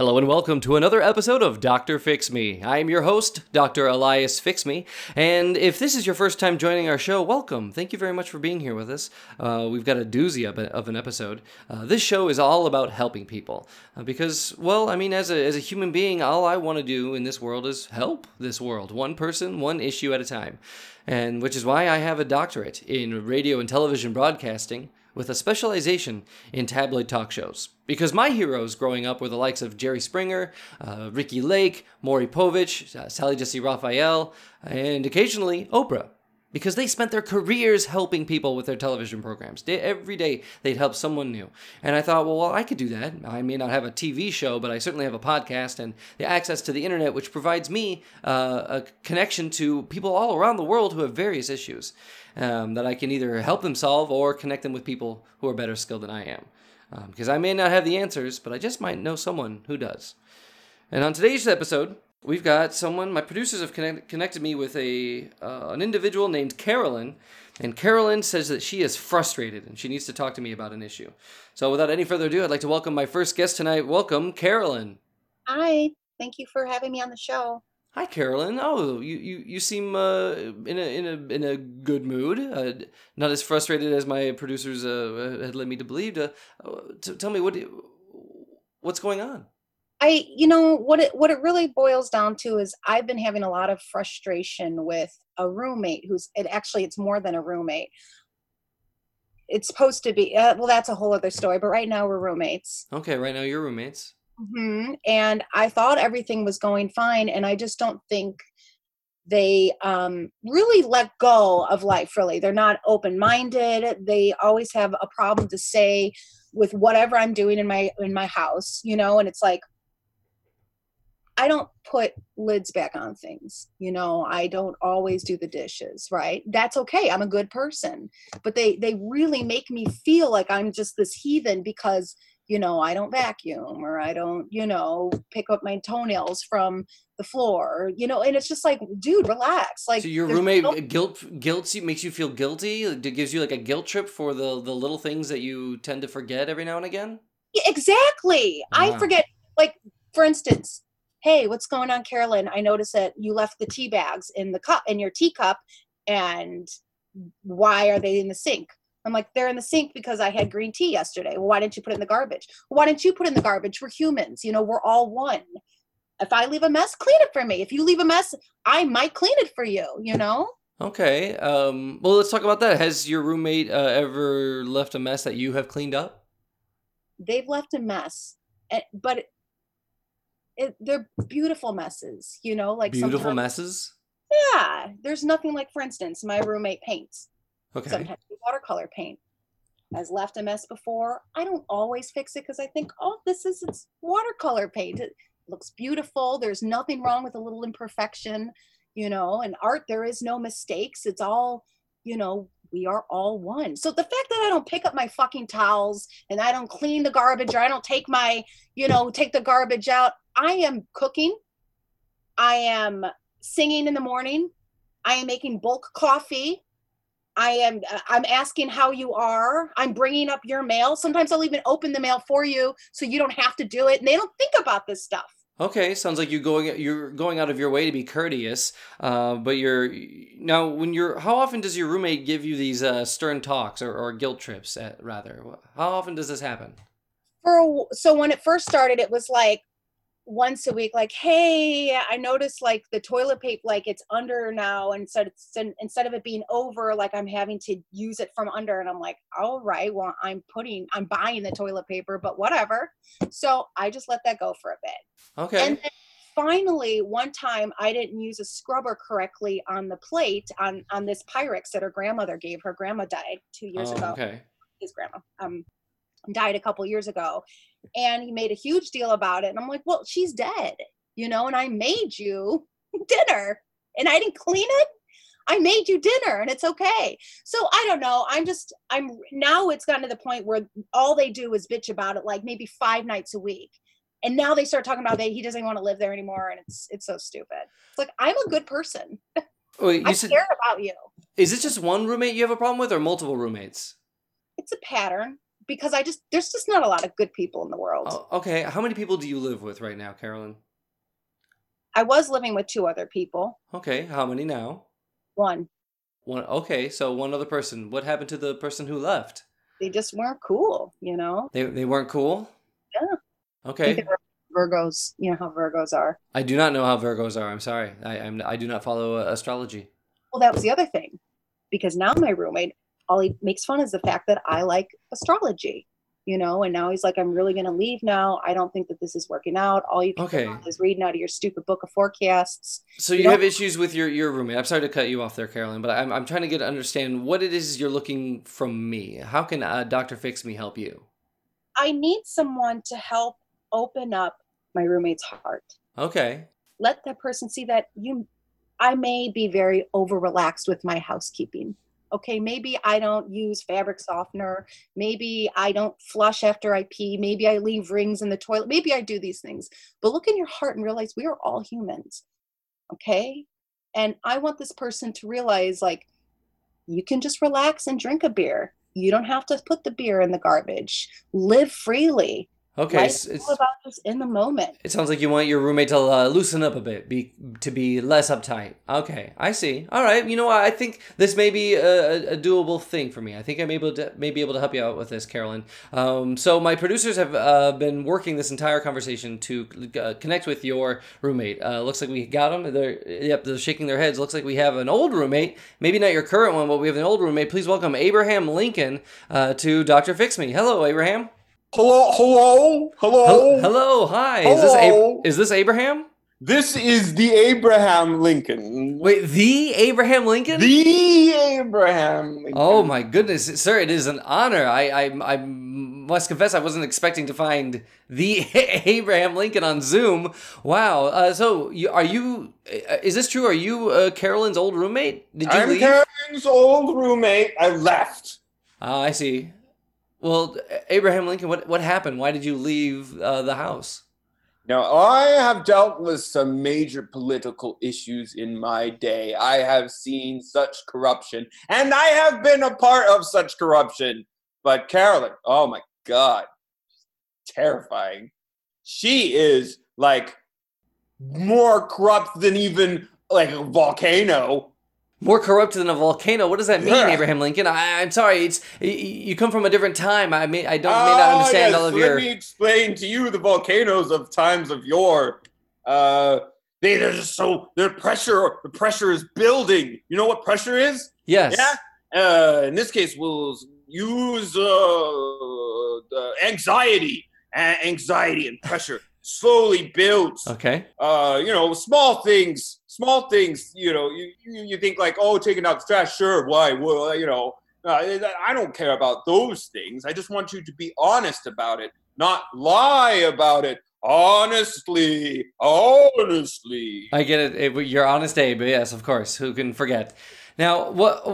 Hello and welcome to another episode of Dr. Fix Me. I am your host, Dr. Elias Fix Me, and if this is your first time joining our show, welcome. Thank you very much for being here with us. Uh, we've got a doozy of, of an episode. Uh, this show is all about helping people uh, because, well, I mean, as a, as a human being, all I want to do in this world is help this world, one person, one issue at a time. And which is why I have a doctorate in radio and television broadcasting with a specialization in tabloid talk shows. Because my heroes growing up were the likes of Jerry Springer, uh, Ricki Lake, Maury Povich, uh, Sally Jessy Raphael, and occasionally Oprah. Because they spent their careers helping people with their television programs. Every day they'd help someone new. And I thought, well, well, I could do that. I may not have a TV show, but I certainly have a podcast and the access to the internet, which provides me uh, a connection to people all around the world who have various issues um, that I can either help them solve or connect them with people who are better skilled than I am. Because um, I may not have the answers, but I just might know someone who does. And on today's episode, we've got someone. My producers have connect, connected me with a uh, an individual named Carolyn, and Carolyn says that she is frustrated and she needs to talk to me about an issue. So, without any further ado, I'd like to welcome my first guest tonight. Welcome, Carolyn. Hi. Thank you for having me on the show. Hi, Carolyn. Oh, you you, you seem uh, in a in a in a good mood. Uh, not as frustrated as my producers uh, had led me to believe. To, uh, to tell me what what's going on. I you know what it what it really boils down to is I've been having a lot of frustration with a roommate who's it actually it's more than a roommate. It's supposed to be uh, well that's a whole other story, but right now we're roommates. Okay, right now you're roommates. Mm-hmm. And I thought everything was going fine, and I just don't think they um, really let go of life. Really, they're not open-minded. They always have a problem to say with whatever I'm doing in my in my house, you know. And it's like I don't put lids back on things, you know. I don't always do the dishes, right? That's okay. I'm a good person, but they they really make me feel like I'm just this heathen because you know, I don't vacuum or I don't, you know, pick up my toenails from the floor, you know, and it's just like, dude, relax. Like, so your roommate no- guilt guilt makes you feel guilty. It gives you like a guilt trip for the the little things that you tend to forget every now and again. Yeah, exactly. I forget. Like, for instance, hey, what's going on, Carolyn? I noticed that you left the tea bags in the cup in your teacup, and why are they in the sink? I'm like, they're in the sink because I had green tea yesterday. Well, why didn't you put it in the garbage? why didn't you put it in the garbage? We're humans. You know, we're all one. If I leave a mess, clean it for me. If you leave a mess, I might clean it for you, you know? Okay. Um, well, let's talk about that. Has your roommate uh, ever left a mess that you have cleaned up? They've left a mess, eh, but it, they're beautiful messes, you know? Like beautiful messes? Yeah. There's nothing like, for instance, my roommate paints Okay. Sometimes watercolor paint has left a mess before. I don't always fix it because I think, oh, this is it's watercolor paint. It looks beautiful. There's nothing wrong with a little imperfection, you know. In art, there is no mistakes. It's all, you know, we are all one. So the fact that I don't pick up my fucking towels and I don't clean the garbage or I don't take my, you know, take the garbage out, I am cooking. I am singing in the morning. I am making bulk coffee. I am uh, I'm asking how you are. I'm bringing up your mail. Sometimes I'll even open the mail for you so you don't have to do it. And they don't think about this stuff. Okay, sounds like you going you're going out of your way to be courteous. Uh, but you're now when you're how often does your roommate give you these uh, stern talks or, or guilt trips? At, rather, how often does this happen? For so when it first started, it was like once a week like hey i noticed like the toilet paper like it's under now and so it's instead of it being over like i'm having to use it from under. And i'm like all right well i'm putting i'm buying the toilet paper but whatever. So i just let that go for a bit. Okay. And then finally one time i didn't use a scrubber correctly on the plate on on this pyrex that her grandmother gave her. Grandma died two years oh, ago. okay. His grandma um died a couple years ago and he made a huge deal about it. And i'm like well she's dead you know and i made you dinner and i didn't clean it? I made you dinner and it's okay. So i don't know. I'm just i'm now it's gotten to the point where all they do is bitch about it like maybe five nights a week. And now they start talking about that he doesn't want to live there anymore and it's it's so stupid. It's like i'm a good person. Wait, i said, care about you. Is this just one roommate you have a problem with or multiple roommates? It's a pattern because I just there's just not a lot of good people in the world. Oh, okay. How many people do you live with right now, Carolyn? I was living with two other people. Okay. How many now? One, One. Okay. So one other person. What happened to the person who left? they just weren't cool, you know. They they weren't cool. Yeah. Okay. Virgos, you know how Virgos are. I do not know how Virgos are. I'm sorry. I I'm, I do not follow uh, astrology. Well, that was the other thing, because now my roommate, all he makes fun is the fact that I like astrology, you know, and now he's like, I'm really gonna leave now. I don't think that this is working out. All you can Okay. do is reading out of your stupid book of forecasts. So You you have issues with your, your roommate. I'm sorry to cut you off there, Carolyn, but I'm, I'm trying to get to understand what it is you're looking from me. How can uh, Dr. Fix Me help you? I need someone to help open up my roommate's heart. Okay. Let that person see that you I may be very over relaxed with my housekeeping. Okay, maybe I don't use fabric softener. Maybe I don't flush after I pee. Maybe I leave rings in the toilet. Maybe I do these things. But look in your heart and realize we are all humans. Okay? And I want this person to realize like you can just relax and drink a beer. You don't have to put the beer in the garbage. Live freely. Okay. Life It's, all about just in the moment. it sounds like you want your roommate to uh, loosen up a bit, be to be less uptight. Okay, I see. All right. You know what? I think this may be a, a- a doable thing for me. I think I'm able to may be able to help you out with this, Carolyn. Um, so my producers have uh, been working this entire conversation to uh, connect with your roommate. Uh, looks like we got them. They're yep. They're shaking their heads. Looks like we have an old roommate. Maybe not your current one, but we have an old roommate. Please welcome Abraham Lincoln uh, to Doctor Fix Me. Hello, Abraham. Hello, hello, hello. Hello. Hi. Is this Ab- is this Abraham? This is the Abraham Lincoln. Wait, the Abraham Lincoln? The Abraham Lincoln. Oh my goodness, sir! It is an honor. I, I, I must confess, I wasn't expecting to find the Abraham Lincoln on Zoom. Wow. Uh, so, you, are you? uh, Is this true? Are you uh, Carolyn's old roommate? Did you I'm leave? Karen's old roommate. I left. Ah, I see. Well, Abraham Lincoln, what what happened? Why did you leave uh, the house? Now, I have dealt with some major political issues in my day. I have seen such corruption, and I have been a part of such corruption. But Carolyn, oh my God, terrifying. She is like more corrupt than even like a volcano. More corrupt than a volcano. What does that mean, Yeah. Abraham Lincoln? I, I'm sorry. It's you come from a different time. I may I don't may not Ah, understand yes, all of let your. Let me explain to you the volcanoes of times of yore. Uh, they, they're just so their pressure. The pressure is building. You know what pressure is? Yes. Yeah. Uh, in this case, we'll use uh, anxiety. Anxiety and pressure slowly builds. Okay. Uh, you know, small things. Small things. You know, you you, think like, oh, taking out the trash. Sure. Why? Well, you know. Uh, I don't care about those things. I just want you to be honest about it, not lie about it. Honestly, honestly. I get it. it. You're honest, Abe. Yes, of course. Who can forget? Now, what?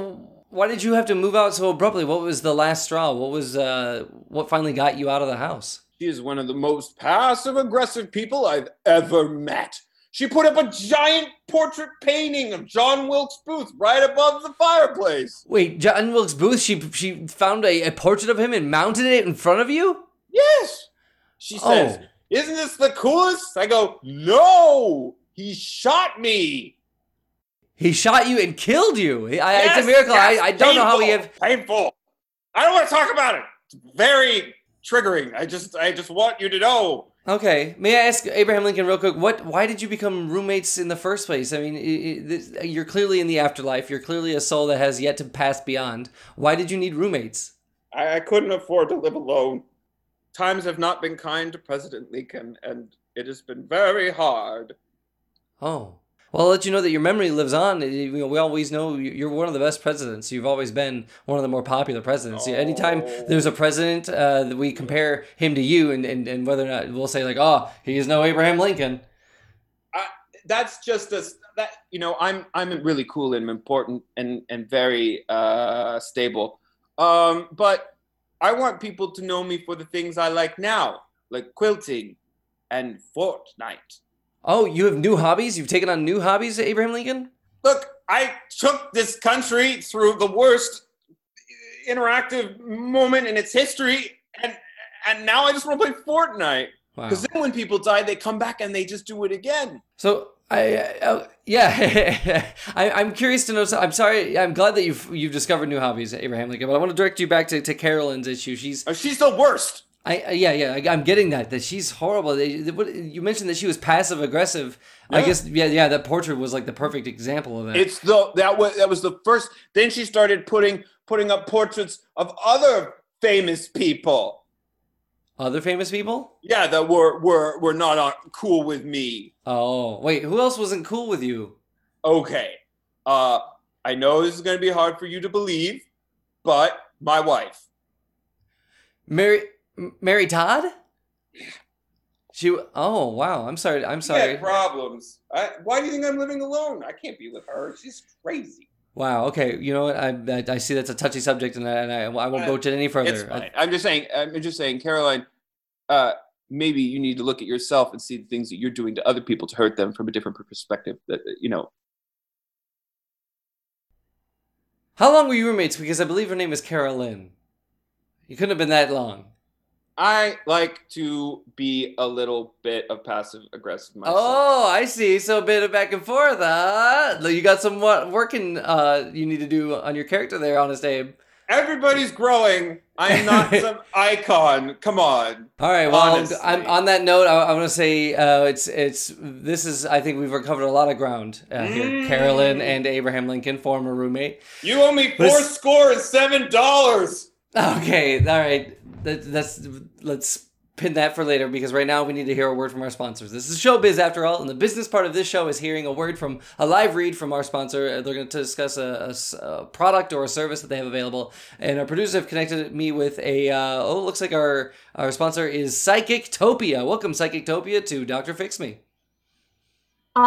Why did you have to move out so abruptly? What was the last straw? What was? Uh, what finally got you out of the house? She is one of the most passive aggressive people I've ever met. She put up a giant portrait painting of John Wilkes Booth right above the fireplace. Wait, John Wilkes Booth. She she found a, a portrait of him and mounted it in front of you. Yes. She oh. says, Oh. Isn't this the coolest? I go, No, he shot me. He shot you and killed you. I, it's a miracle. yes, I, I don't know how we have Painful. I don't want to talk about it. It's very triggering. I just, I just want you to know. Okay, may I ask Abraham Lincoln real quick? What? Why did you become roommates in the first place? I mean, i i this, you're clearly in the afterlife. You're clearly a soul that has yet to pass beyond. Why did you need roommates? I, I couldn't afford to live alone. Times have not been kind to President Lincoln, and it has been very hard. Oh. Well, I'll let you know that your memory lives on. We always know you- you're one of the best presidents. You've always been one of the more popular presidents. Anytime Oh. there's a president, uh, that we compare him to you, and, and, and whether or not we'll say like, oh, he is no Abraham Lincoln. That's just a that you know. I'm I'm really cool and important and and very uh, stable. Um, but I want people to know me for the things I like now, like quilting and Fortnite. Oh, you have new hobbies. You've taken on new hobbies, Abraham Lincoln. Look, I took this country through the worst interactive moment in its history, and and now I just want to play Fortnite. Wow. Because then when people die, they come back and they just do it again. So I, uh, yeah, I, I'm curious to know. so- I'm sorry. I'm glad that you've you've discovered new hobbies, Abraham Lincoln. But I want to direct you back to, to Carolyn's issue. She's, Oh, she's the worst. I, yeah, yeah. I, I'm getting that that she's horrible. They, they- what, you mentioned that she was passive aggressive. I guess yeah, yeah. That portrait was like the perfect example of that. It's the that was that was the first. Then she started putting putting up portraits of other famous people. Other famous people. Yeah, that were were were not on, cool with me. Oh wait, who else wasn't cool with you? Okay, uh, I know this is going to be hard for you to believe, but my wife. Mary Mary Todd. She. Oh wow. I'm sorry. I'm sorry. problems. I, why do you think I'm living alone? I can't be with her. She's crazy. Wow. Okay. You know what? I I, I see that's a touchy subject, and I, and I, I won't Uh, broach it any further. Fine. I'm just saying. I'm just saying, Caroline. Uh, maybe you need to look at yourself and see the things that you're doing to other people to hurt them from a different perspective. That you know. How long were you roommates? Because I believe her name is Carolyn. You couldn't have been that long. I like to be a little bit of passive aggressive myself. Oh, I see. So a bit of back and forth, huh? You got some what working uh you need to do on your character there, honest Abe. Everybody's growing. I am not some icon. Come on. All right. Well. I'm, on that note, I, I want to say uh, it's it's this is I think we've recovered a lot of ground uh, here. Mm. Carolyn and Abraham Lincoln, former roommate. You owe me four it's- score and seven dollars. Okay, all right. That, that's let's pin that for later because right now we need to hear a word from our sponsors. This is Showbiz after all, and the business part of this show is hearing a word from a live read from our sponsor. Uh, They're going to discuss a product or a service that they have available, and our producers have connected me with a. Uh, oh, it looks like our our sponsor is Psychictopia. Welcome, Psychictopia to Doctor Fix Me. Ah,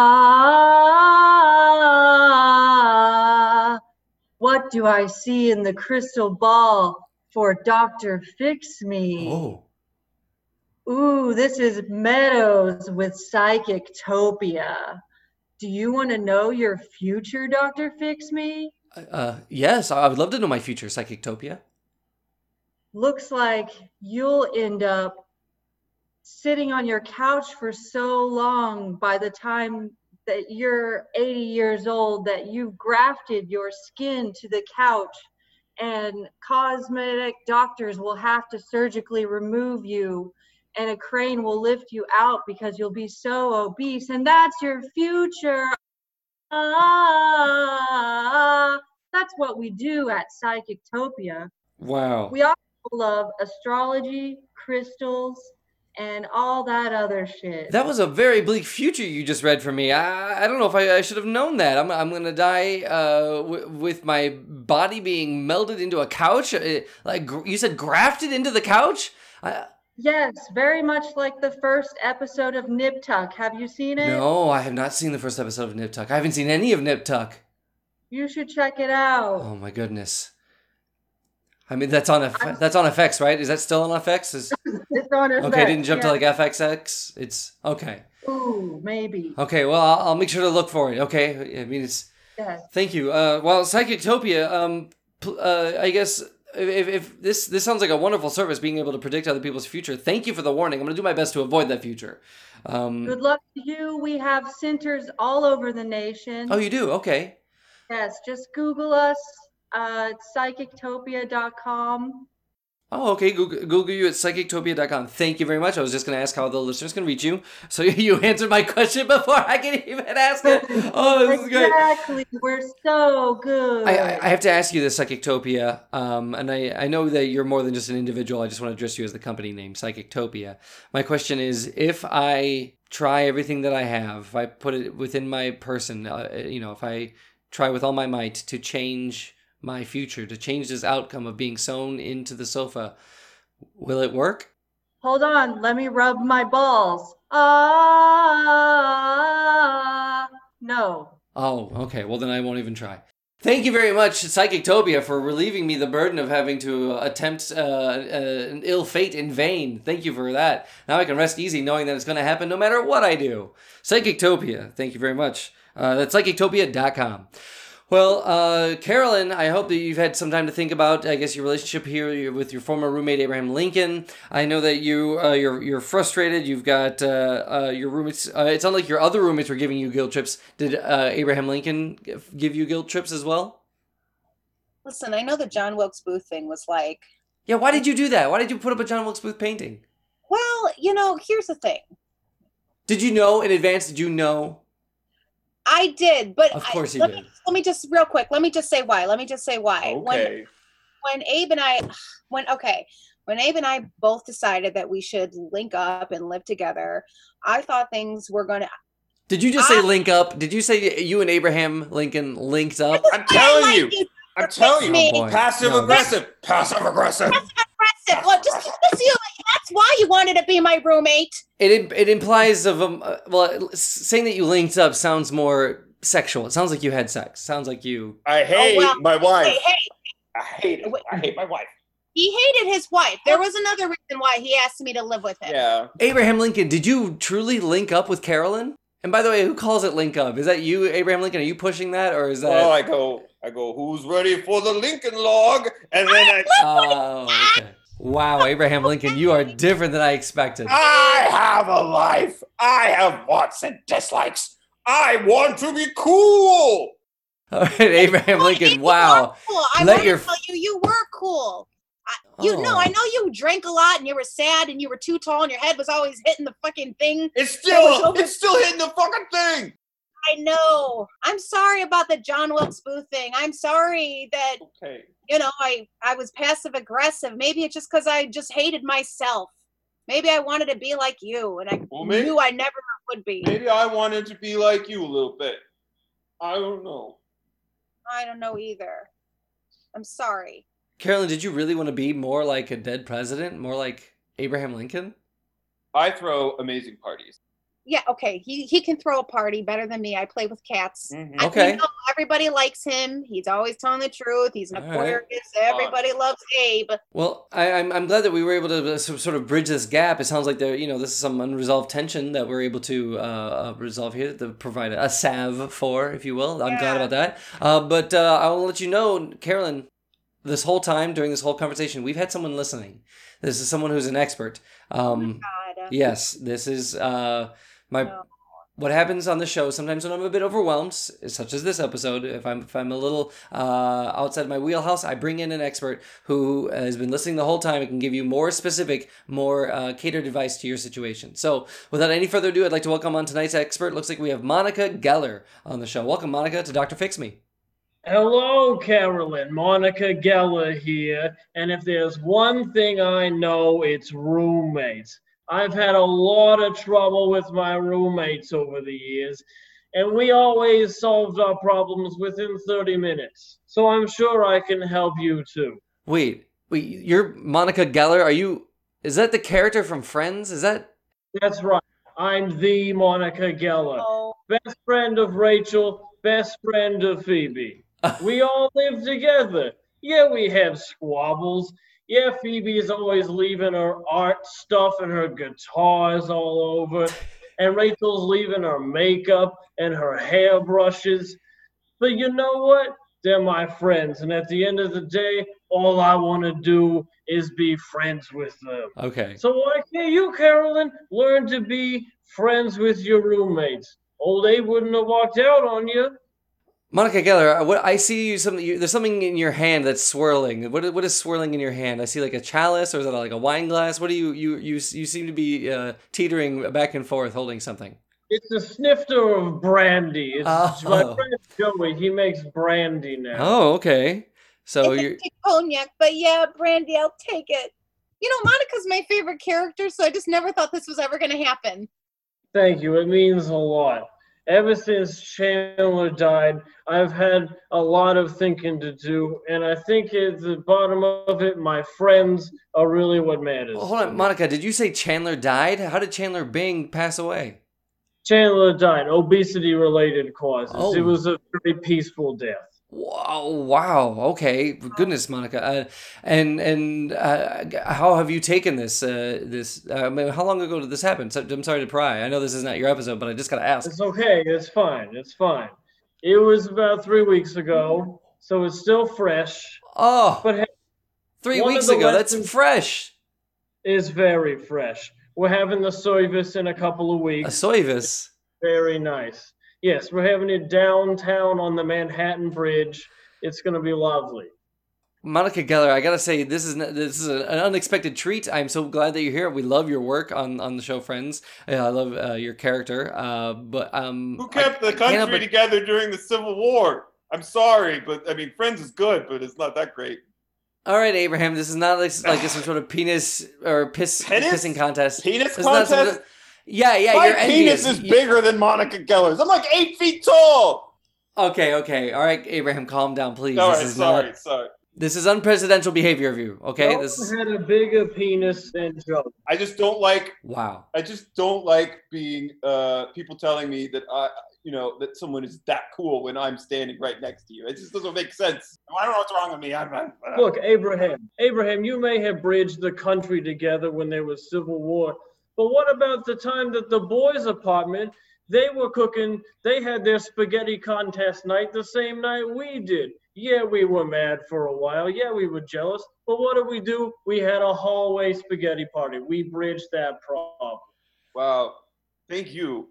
what do I see in the crystal ball for Dr. Fix Me? Oh, Ooh, this is Meadows with Psychictopia. Do you want to know your future, Dr. Fix Me? uh, yes, I would love to know my future, Psychictopia. Looks like you'll end up sitting on your couch for so long by the time that you're 80 years old that you've grafted your skin to the couch and cosmetic doctors will have to surgically remove you and a crane will lift you out because you'll be so obese and that's your future ah, that's what we do at psychictopia Wow. we also love astrology, crystals, and all that other shit. That was a very bleak future you just read for me. I, I don't know if I, I should have known that. I'm, I'm gonna die uh, w- with my body being melded into a couch. Uh, like gr- you said, grafted into the couch. I, yes, very much like the first episode of Nip Tuck. Have you seen it? no, I have not seen the first episode of Nip Tuck. I haven't seen any of Nip Tuck. You should check it out. Oh my goodness. I mean, that's on F- that's on FX, right? Is that still on FX? Is, It's on FX. okay, didn't jump to like FXX. It's okay. Ooh, maybe. Okay, well, I'll, I'll make sure to look for it. Okay, I mean, it's Yes. Thank you. Uh, well, Psychictopia. um, uh, I guess if, if this this sounds like a wonderful service, being able to predict other people's future. Thank you for the warning. I'm going to do my best to avoid that future. Um, Good luck to you. We have centers all over the nation. oh, you do? Okay. Yes, just Google us, uh, psychictopia.com. Oh, okay. Google, Google you at psychictopia.com. Thank you very much. I was just going to ask how the listeners can reach you. So you answered my question before I can even ask it. Oh, this is great. Exactly. We're so good. I, I- I have to ask you this, Psychictopia, um, and I, I know that you're more than just an individual. I just want to address you as the company name, Psychictopia. My question is, if I try everything that I have, if I put it within my person, uh, you know, if I try with all my might to change my future, to change this outcome of being sewn into the sofa, will it work? Hold on, let me rub my balls. Ah, no. Oh, okay. Well, then I won't even try. Thank you very much, Psychictopia, for relieving me the burden of having to uh, attempt uh, uh, an ill fate in vain. Thank you for that. Now I can rest easy knowing that it's going to happen no matter what I do. Psychictopia, thank you very much. Uh, that's psychictopia.com. Well, uh, Carolyn, I hope that you've had some time to think about, I guess, your relationship here with your former roommate Abraham Lincoln. I know that you uh, you're you're frustrated. You've got uh, uh, your roommates. Uh, it sounds like your other roommates were giving you guilt trips. Did uh, Abraham Lincoln give you guilt trips as well? Listen, I know the John Wilkes Booth thing was like, Yeah. Why did you do that? Why did you put up a John Wilkes Booth painting? well, you know, here's the thing. Did you know in advance? Did you know? I did, but Of I- course you let did. Me, let me just real quick. Let me just say why. Let me just say why. When Okay. when Abe and I, when okay, when Abe and I both decided that we should link up and live together, I thought things were gonna. Did you just say link up? Did you say you and Abraham Lincoln linked up? I'm telling I you. you I'm telling you. Oh. Passive No. aggressive. Passive aggressive. Aggressive. Well, just because you. That's why you wanted to be my roommate. It it implies of um uh, well saying that you linked up sounds more sexual. It sounds like you had sex. Sounds like you. I hate well, my wife. Hey, hey, I hate it. I hate my wife. he hated his wife. There was another reason why he asked me to live with him. Yeah. Abraham Lincoln, did you truly link up with Carolyn? And by the way, who calls it link up? Is that you, Abraham Lincoln? Are you pushing that, or is that? Well, I go, I go. Who's ready for the Lincoln log? And then I, Oh, okay. Wow, Abraham Lincoln, you are different than I expected. I have a life. I have wants and dislikes. I want to be cool. All right, Abraham Lincoln. Wow. were Cool. I Let want your- to tell you, you were cool. I, you Oh. know, I know you drank a lot and you were sad and you were too tall and your head was always hitting the fucking thing. It's still, it's still hitting the fucking thing. I know. I'm sorry about the John Wilkes Booth thing. I'm sorry that Okay. you know I I was passive aggressive. Maybe it's just because I just hated myself. Maybe I wanted to be like you, and I Well, maybe- knew I never would be. Maybe I wanted to be like you a little bit. I don't know. I don't know either. I'm sorry. Carolyn, did you really want to be more like a dead president, more like Abraham Lincoln? I throw amazing parties. Yeah, okay. He he can throw a party better than me. I play with cats. Mhm. I- we Okay. know everybody likes him. He's always telling the truth. He's an All right. Aquarius. Everybody loves Abe. Well, I, I'm, I'm glad that we were able to uh, sort of bridge this gap. It sounds like there, you know, this is some unresolved tension that we're able to uh, uh, resolve here, to provide a salve for, if you will. I'm glad about that. Uh, but uh, I will let you know, Carolyn, this whole time during this whole conversation, we've had someone listening. This is someone who's an expert. Um, God. yes, this is uh, my. No. What happens on the show sometimes when I'm a bit overwhelmed, such as this episode, if I'm if I'm a little uh, outside my wheelhouse, I bring in an expert who has been listening the whole time and can give you more specific, more uh, catered advice to your situation. So, without any further ado, I'd like to welcome on tonight's expert. Looks like we have Monica Geller on the show. Welcome, Monica, to Doctor Fix Me. Hello, Carolyn. Monica Geller here. And if there's one thing I know, it's roommates. I've had a lot of trouble with my roommates over the years, and we always solved our problems within 30 minutes. So I'm sure I can help you too. Wait, wait, you're Monica Geller. Are you? Is that the character from Friends? Is that? That's right. I'm the Monica Geller. Oh, best friend of Rachel, best friend of Phoebe. we all live together. Yeah, we have squabbles. Yeah, Phoebe's always leaving her art stuff and her guitars all over. And Rachel's leaving her makeup and her hairbrushes. But you know what? They're my friends. And at the end of the day, all I want to do is be friends with them. Okay. So why can't you, Carolyn, learn to be friends with your roommates? Old Abe wouldn't have walked out on you. Monica Geller, what I see you something. You, there's something in your hand that's swirling. What what is swirling in your hand? I see like a chalice, or is that like a wine glass? What do you you you you seem to be uh, teetering back and forth, holding something? It's a snifter of brandy. It's Oh. my friend Joey. He makes brandy now. Oh, okay. So it's you're a cognac, but yeah, Brandy, I'll take it. You know, Monica's my favorite character, so I just never thought this was ever going to happen. Thank you. It means a lot. Ever since Chandler died, I've had a lot of thinking to do, and I think at the bottom of it, my friends are really what matters. Well, hold on, Monica. Did you say Chandler died? How did Chandler Bing pass away? Chandler died, obesity related causes. Oh. It was a very peaceful death. Wow! Wow. Okay. Goodness, Monica. Uh, and and uh, how have you taken this? Uh, this. Uh, I mean, how long ago did this happen? So, I'm sorry to pry. I know this is not your episode, but I just gotta ask. It's okay. It's fine. It's fine. It was about three weeks ago, so it's still fresh, Oh, but three weeks ago. That's fresh. is very fresh. We're having the service in a couple of weeks. A soyvis. Very nice. Yes, we're having it downtown on the Manhattan Bridge. It's going to be lovely. Monica Geller, I gotta say this is this is an unexpected treat. I'm so glad that you're here. We love your work on, on the show, Friends. Uh, I love uh, your character. Uh, but um, Who kept I the can't country but- together during the Civil War? I'm sorry, but I mean, Friends is good, but it's not that great. All right, Abraham. This is not like, like some sort of penis or piss Penis? pissing contest. Penis This is not some contest? Sort of- yeah, yeah. My you're penis envious. is You- bigger than Monica Geller's. I'm like eight feet tall. Okay, okay. All right, Abraham, calm down, please. All this right, is sorry, not. sorry. This is unpresidential behavior of you. Okay, No this is had a bigger penis than Joe. I just don't like. wow. I just don't like being uh, people telling me that I, you know, that someone is that cool when I'm standing right next to you. It just doesn't make sense. I don't know what's wrong with me. I'm, I'm, uh, Look, Abraham, Abraham, you may have bridged the country together when there was civil war, but what about the time that the boys' apartment they were cooking? They had their spaghetti contest night the same night we did. Yeah, we were mad for a while. Yeah, we were jealous. But what did we do? We had a hallway spaghetti party. We bridged that problem. Wow. Thank you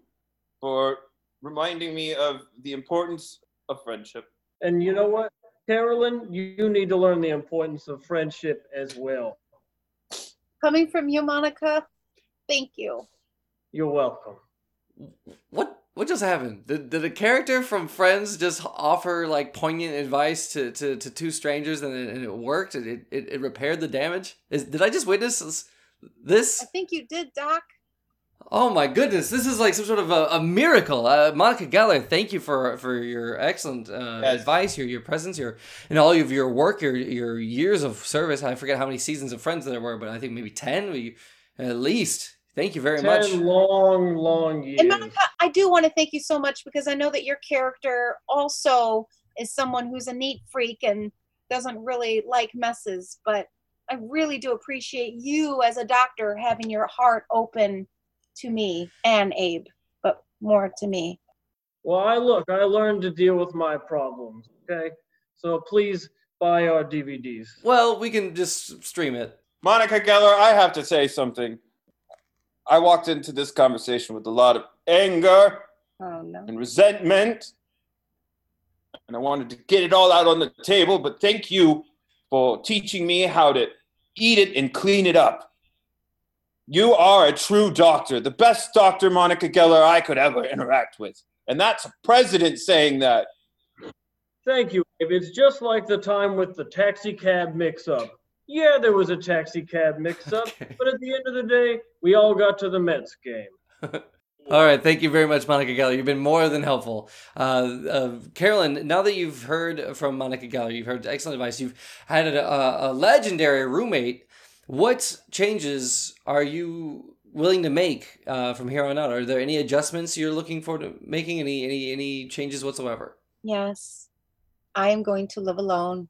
for reminding me of the importance of friendship. And you know what, Carolyn, you, you need to learn the importance of friendship as well. Coming from you, Monica, thank you. You're welcome. What what just happened? Did, did a character from Friends just offer like poignant advice to, to, to two strangers and it, and it worked? It, it it repaired the damage. Is did I just witness this? this? I think you did, Doc. Oh my goodness! This is like some sort of a, a miracle. Uh, Monica Geller, thank you for for your excellent uh, Yes. advice, your your presence, your and all of your work, your your years of service. I forget how many seasons of Friends there were, but I think maybe ten, we- at least. Thank you very Ten much. long, long years. And Monica, I do want to thank you so much because I know that your character also is someone who's a neat freak and doesn't really like messes. But I really do appreciate you as a doctor having your heart open to me and Abe, but more to me. Well, I look, I learned to deal with my problems, okay? So please buy our DVDs. Well, we can just stream it. Monica Geller, I have to say something. I walked into this conversation with a lot of anger Oh no. and resentment. And I wanted to get it all out on the table, but thank you for teaching me how to eat it and clean it up. You are a true doctor, the best Dr. Monica Geller I could ever interact with. And that's a president saying that. Thank you, Abe. It's just like the time with the taxi cab mix up. Yeah, there was a taxi cab mix up, Okay. but at the end of the day, we all got to the Mets game. All right, thank you very much, Monica Geller. You've been more than helpful. Uh, uh, Carolyn, now that you've heard from Monica Geller, you've heard excellent advice. You've had a, a legendary roommate. What changes are you willing to make uh, from here on out? Are there any adjustments you're looking for to making? Any any any changes whatsoever? Yes. I am going to live alone.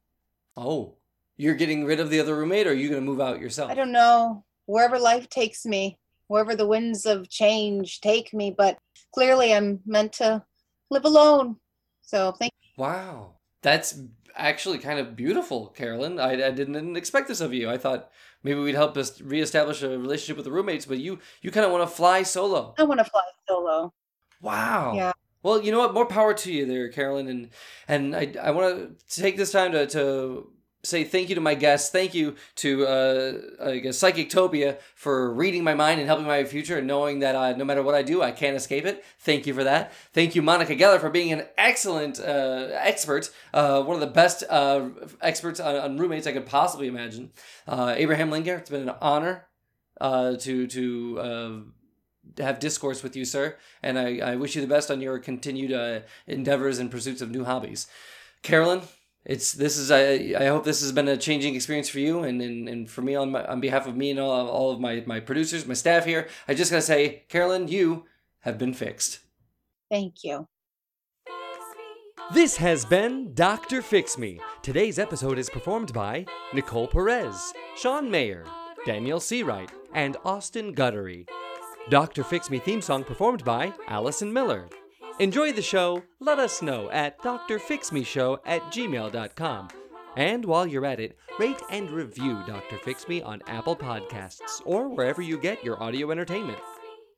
Oh, you're getting rid of the other roommate, or are you going to move out yourself? I don't know. Wherever life takes me, wherever the winds of change take me, but clearly I'm meant to live alone. So thank you. Wow, that's actually kind of beautiful, Carolyn. I, I didn't expect this of you. I thought maybe we'd help us reestablish a relationship with the roommates, but you you kind of want to fly solo. I want to fly solo. Wow. Yeah. Well, you know what? More power to you there, Carolyn. And and I, I want to take this time to, to say thank you to my guests. Thank you to uh, Psychictopia for reading my mind and helping my future and knowing that uh, no matter what I do, I can't escape it. Thank you for that. Thank you, Monica Geller, for being an excellent uh, expert, uh, one of the best uh, experts on, on roommates I could possibly imagine. Uh, Abraham Lincoln, it's been an honor uh, to to uh, have discourse with you, sir, and I, I wish you the best on your continued endeavors and pursuits of new hobbies. Carolyn, it's this is I, I hope this has been a changing experience for you and, and, and for me on my, on behalf of me and all, all of my, my producers, my staff here. I just gotta say, Carolyn, you have been fixed. Thank you. This has been Dr. Fix Me. Today's episode is performed by Nicole Perez, Sean Mayer, Daniel Seawright, and Austin Guttery. Dr. Fix Me theme song performed by Allison Miller. Enjoy the show? Let us know at drfixmeshow at gmail.com. And while you're at it, rate and review Dr. Fix Me on Apple Podcasts or wherever you get your audio entertainment.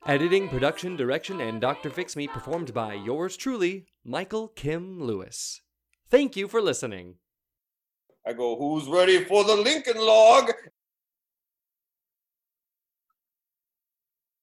Editing, production, direction, and Dr. Fix Me performed by yours truly, Michael Kim Lewis. Thank you for listening. I go, who's ready for the Lincoln log?